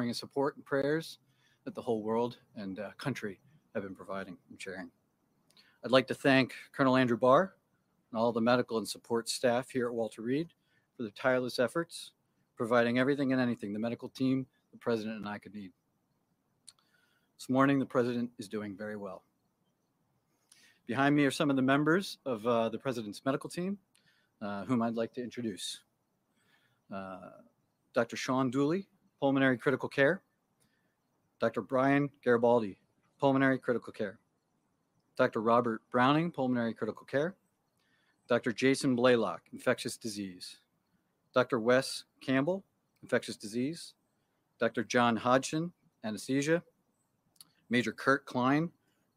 outpouring of support and prayers that the whole world and uh, country have been providing and sharing. I'd like to thank Colonel Andrew Barr and all the medical and support staff here at Walter Reed for their tireless efforts, providing everything and anything the medical team, the president, and I could need. This morning, the president is doing very well. Behind me are some of the members of uh, the president's medical team, uh, whom I'd like to introduce. Uh, Dr. Sean Dooley, pulmonary critical care. Dr. Brian Garibaldi, pulmonary critical care. Dr. Robert Browning, pulmonary critical care. Dr. Jason Blaylock, infectious disease. Dr. Wes Campbell, infectious disease. Dr. John Hodgson, anesthesia. Major Kurt Klein,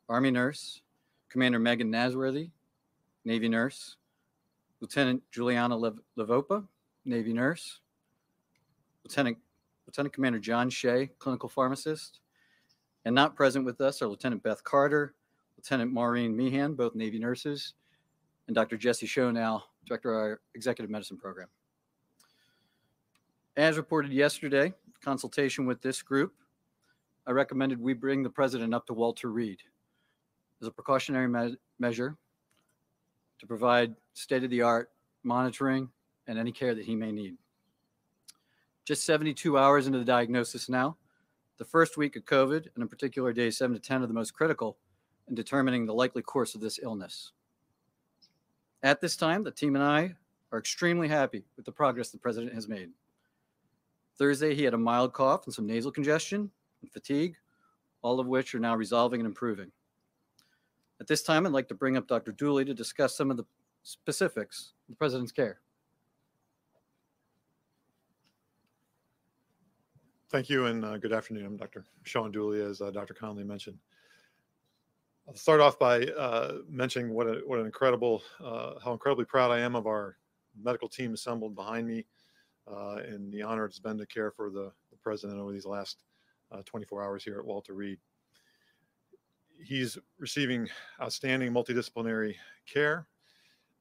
Army nurse. Commander Megan Nasworthy, Navy nurse. Lieutenant Juliana Lev- Levopa, Navy nurse. Lieutenant Lieutenant Commander John Shea, clinical pharmacist. And not present with us are Lieutenant Beth Carter, Lieutenant Maureen Meehan, both Navy nurses, and Dr. Jesse Schonow, Director of our Executive Medicine Program. As reported yesterday, consultation with this group, I recommended we bring the president up to Walter Reed as a precautionary me- measure to provide state-of-the-art monitoring and any care that he may need. Just 72 hours into the diagnosis now, the first week of COVID, and in particular days 7 to 10 are the most critical in determining the likely course of this illness. At this time, the team and I are extremely happy with the progress the president has made. Thursday, he had a mild cough and some nasal congestion and fatigue, all of which are now resolving and improving. At this time, I'd like to bring up Dr. Dooley to discuss some of the specifics of the president's care. Thank you and uh, good afternoon. I'm Dr. Sean Dooley, as uh, Dr. Conley mentioned. I'll start off by uh, mentioning what a, what an incredible, uh, how incredibly proud I am of our medical team assembled behind me, uh, and the honor it's been to care for the, the president over these last uh, 24 hours here at Walter Reed. He's receiving outstanding multidisciplinary care,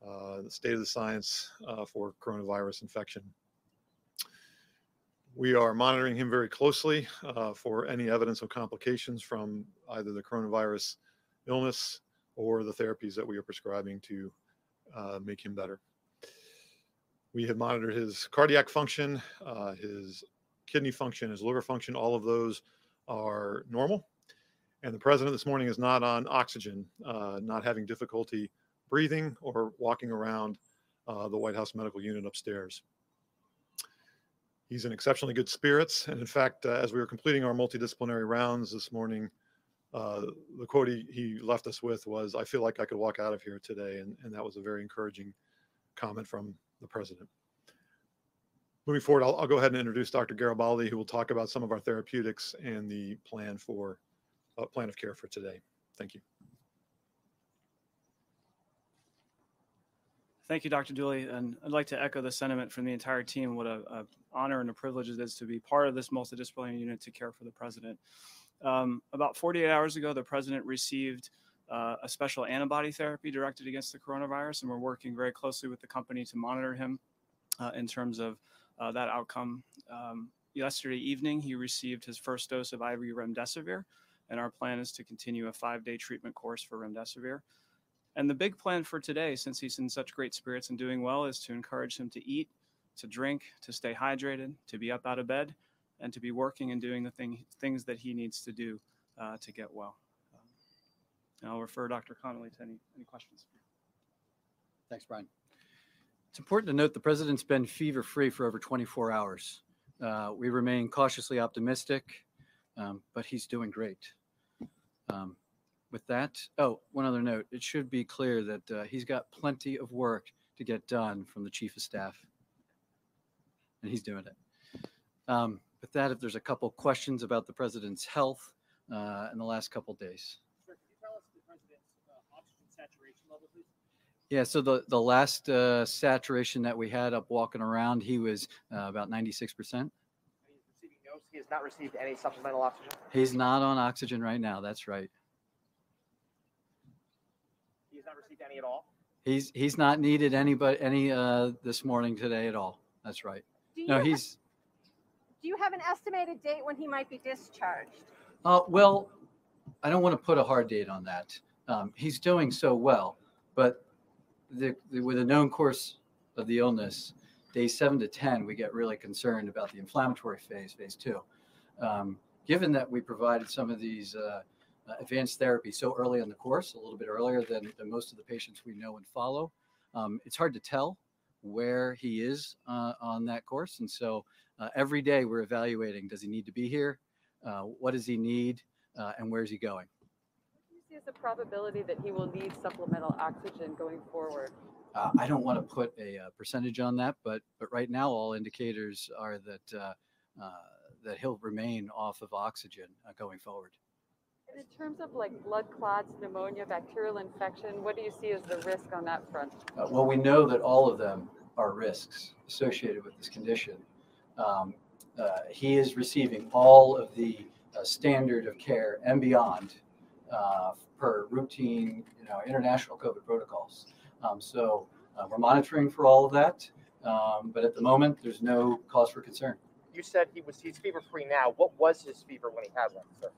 the state of the science for coronavirus infection. We are monitoring him very closely uh, for any evidence of complications from either the coronavirus illness or the therapies that we are prescribing to uh, make him better. We have monitored his cardiac function, uh, his kidney function, his liver function. All of those are normal. And the president this morning is not on oxygen, uh, not having difficulty breathing or walking around uh, the White House medical unit upstairs. He's in exceptionally good spirits. And in fact, uh, as we were completing our multidisciplinary rounds this morning, uh, the quote he, he left us with was, I feel like I could walk out of here today. And, and that was a very encouraging comment from the president. Moving forward, I'll, I'll go ahead and introduce Dr. Garibaldi, who will talk about some of our therapeutics and the plan for uh, plan of care for today. Thank you. Thank you, Dr. Dooley, and I'd like to echo the sentiment from the entire team. What a, a honor and a privilege it is to be part of this multidisciplinary unit to care for the president. Um, about 48 hours ago, the president received uh, a special antibody therapy directed against the coronavirus, and we're working very closely with the company to monitor him uh, in terms of uh, that outcome. Um, yesterday evening, he received his first dose of IV remdesivir, and our plan is to continue a five-day treatment course for remdesivir. And the big plan for today, since he's in such great spirits and doing well, is to encourage him to eat, to drink, to stay hydrated, to be up out of bed, and to be working and doing the thing, things that he needs to do uh, to get well. Um, and I'll refer Dr. Conley to any, any questions. Thanks, Brian. It's important to note the president's been fever free for over 24 hours. Uh, we remain cautiously optimistic, um, but he's doing great. Um, with that, oh, one other note it should be clear that uh, he's got plenty of work to get done from the chief of staff, and he's doing it. Um, with that, if there's a couple questions about the president's health uh, in the last couple days. Sir, can you tell us the president's uh, oxygen saturation level, please? Yeah, so the, the last uh, saturation that we had up walking around, he was uh, about 96%. And he's receiving no, he has not received any supplemental oxygen. He's not on oxygen right now. That's right. He has not received any at all. He's he's not needed anybody any uh, this morning today at all. That's right. Do No, you- he's Do you have an estimated date when he might be discharged? Uh, well, I don't want to put a hard date on that. Um, he's doing so well, but the, the, with a known course of the illness, day seven to 10, we get really concerned about the inflammatory phase, phase two. Um, given that we provided some of these uh, uh, advanced therapy so early in the course, a little bit earlier than, than most of the patients we know and follow, um, it's hard to tell where he is uh, on that course. And so uh, every day we're evaluating does he need to be here? Uh, what does he need? Uh, and where's he going? What do you see as the probability that he will need supplemental oxygen going forward? Uh, I don't want to put a, uh percentage on that, but but right now all indicators are that uh, uh, that he'll remain off of oxygen uh, going forward. And in terms of like blood clots, pneumonia, bacterial infection, what do you see as the risk on that front? Uh, well, we know that all of them are risks associated with this condition. Um, uh, he is receiving all of the uh, standard of care and beyond uh, per routine, you know, international COVID protocols. Um, so uh, we're monitoring for all of that, um, but at the moment, there's no cause for concern. You said he was he's fever free now. What was his fever when he had one, sir?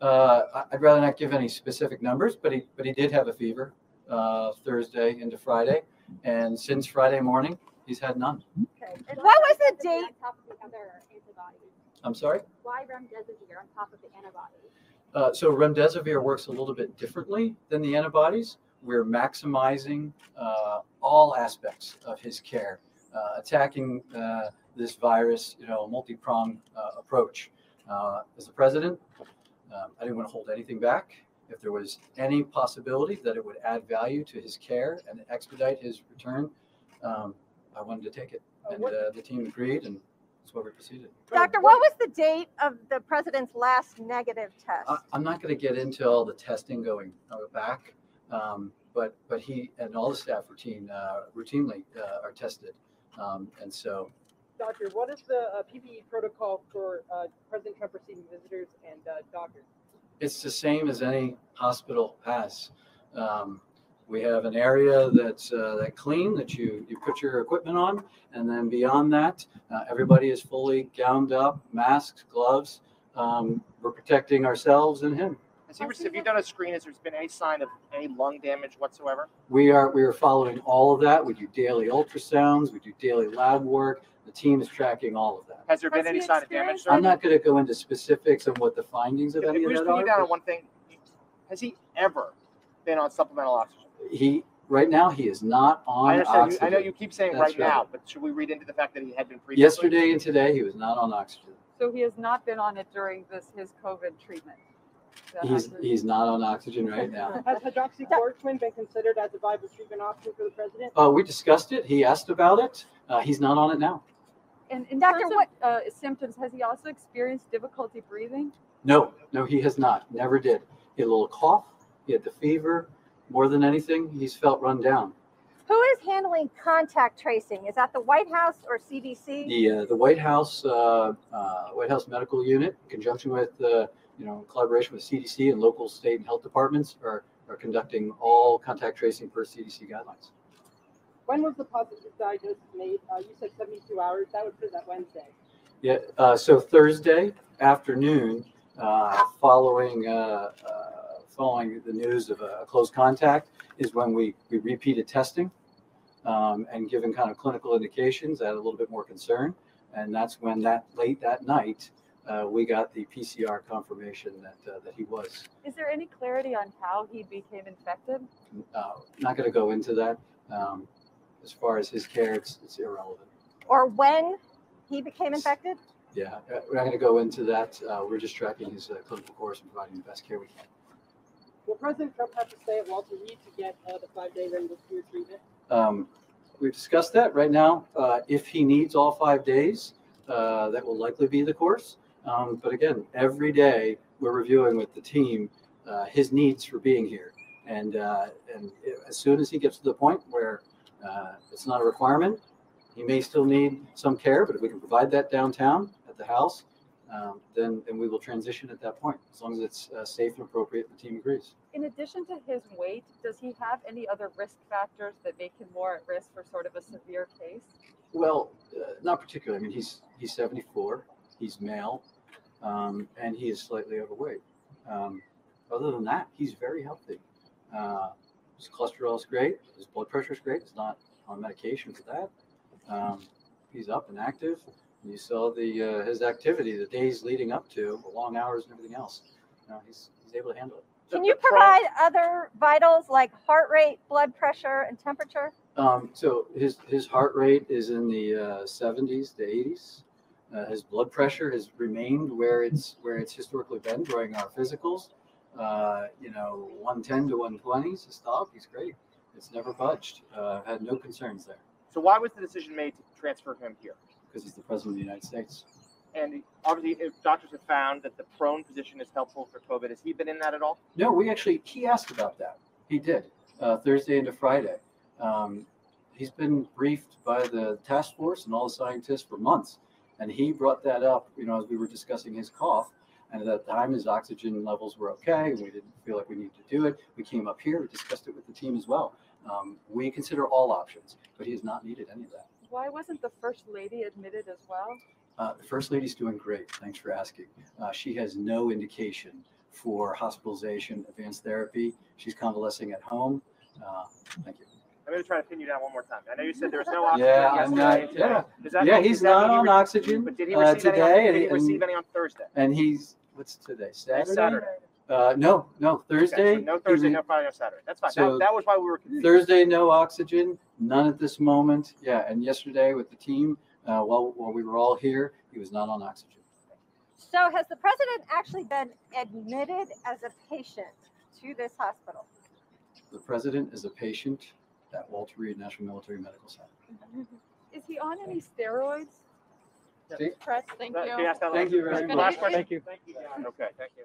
Uh, I- I'd rather not give any specific numbers, but he but he did have a fever uh, Thursday into Friday, and since Friday morning, he's had none. Okay. What was the date? On top of the other antibodies. I'm sorry. Why remdesivir on top of the antibodies? Uh, so remdesivir works a little bit differently than the antibodies. We're maximizing uh, all aspects of his care, uh, attacking uh, this virus, you know, a multi-pronged uh, approach. Uh, as the president, um, I didn't want to hold anything back. If there was any possibility that it would add value to his care and expedite his return, um, I wanted to take it. And uh, the team agreed, and that's why we proceeded. Doctor, what was the date of the president's last negative test? I, I'm not going to get into all the testing going uh, back, um, but but he and all the staff routine uh, routinely uh, are tested, um, and so Doctor, what is the uh, PPE protocol for uh, President Trump receiving visitors and uh, doctors? it's the same as any hospital has. Um, we have an area that's uh, that clean that you you put your equipment on, and then beyond that, uh, everybody is fully gowned up, masks, gloves. Um, we're protecting ourselves and him. Has he have you done a screen? Has there been any sign of any lung damage whatsoever? We are we are following all of that. We do daily ultrasounds. We do daily lab work. The team is tracking all of that. Has there Has been any sign of damage? Sir? I'm not going to go into specifics on what the findings of If any of just that put you down are. on one thing, has he ever been on supplemental oxygen? He right now he is not on I understand. You, oxygen. I know you keep saying right, right. now, but should we read into the fact that he had been previously? Yesterday and today he was not on oxygen. So he has not been on it during this his COVID treatment. He's oxygen- he's not on oxygen right now. Has hydroxychloroquine been considered as a viable treatment option for the president? Uh, we discussed it. He asked about it. Uh, he's not on it now. And in Doctor, terms what- of uh, symptoms, has he also experienced difficulty breathing? No, no, he has not. Never did. He had a little cough. He had the fever. More than anything, he's felt run down. Who is handling contact tracing? Is that the White House or CDC? The uh, the White House uh, uh, White House Medical Unit, in conjunction with uh, you know collaboration with CDC and local state and health departments, are are conducting all contact tracing per CDC guidelines. When was the positive diagnosis made? Uh, you said 72 hours. That would put that Wednesday. Yeah. Uh, so Thursday afternoon, uh, following uh, uh, following the news of a, close contact, is when we we repeated testing, um, and given kind of clinical indications, that a little bit more concern, and that's when that late that night. Uh, we got the PCR confirmation that uh, that he was. Is there any clarity on how he became infected? Uh, not going to go into that. Um, as far as his care, it's, it's irrelevant. Or when he became infected? Yeah, uh, we're not going to go into that. Uh, we're just tracking his uh, clinical course and providing the best care we can. Will President Trump have to stay at Walter Reed to get uh, the five-day remdesivir treatment? Um, we've discussed that right now. Uh, if he needs all five days, uh, that will likely be the course. Um, but again, every day we're reviewing with the team uh, his needs for being here, and uh, and as soon as he gets to the point where uh, it's not a requirement, he may still need some care. But if we can provide that downtown at the house, um, then then we will transition at that point, as long as it's uh, safe and appropriate. The team agrees. In addition to his weight, does he have any other risk factors that make him more at risk for sort of a severe case? Well, uh, not particularly. I mean, he's he's 74. He's male, um, and he is slightly overweight. Um, other than that, he's very healthy. Uh, his cholesterol is great. His blood pressure is great. He's not on medication for that. Um, he's up and active. You saw the uh, his activity, the days leading up to the long hours and everything else. You know, he's he's able to handle it. Can you provide other vitals like heart rate, blood pressure, and temperature? Um, so his his heart rate is in the uh, 70s to 80s. Uh, his blood pressure has remained where it's where it's historically been during our physicals. Uh, you know, 110 to 120 to stop. He's great. It's never budged. Uh, had no concerns there So why was the decision made to transfer him here? because he's the president of the United States. And obviously, if doctors have found that the prone position is helpful for COVID, has he been in that at all? No, we actually he asked about that. He did uh, Thursday into Friday. Um, he's been briefed by the task force and all the scientists for months, and he brought that up. You know, as we were discussing his cough, and at that time his oxygen levels were okay, and we didn't feel like we needed to do it. We came up here, we discussed it with the team as well. Um, we consider all options, but he has not needed any of that. Why wasn't the first lady admitted as well? Uh, the first lady's doing great. Thanks for asking. Uh, she has no indication for hospitalization, advanced therapy. She's convalescing at home. Uh, thank you. I'm going to try to pin you down one more time. I know you said there was no oxygen Yeah, I'm not- and yeah. Does that Yeah, mean- he's does not mean on re- oxygen But did he uh, receive any? On, today, did he and- receive and- any on Thursday? And he's what's today? Saturday. Saturday. Uh, no, no. Thursday. Okay, so no Thursday, no Friday, no Saturday. That's fine. So- that, that was why we were confused. Thursday, no oxygen. None at this moment. Yeah, and yesterday with the team, uh, while while we were all here, he was not on oxygen. So has the president actually been admitted as a patient to this hospital? The president is a patient at Walter Reed National Military Medical Center. Mm-hmm. Is he on any steroids? See? Press, thank you. Can you ask that Thank last- you very last much. Thank you. Okay, thank you.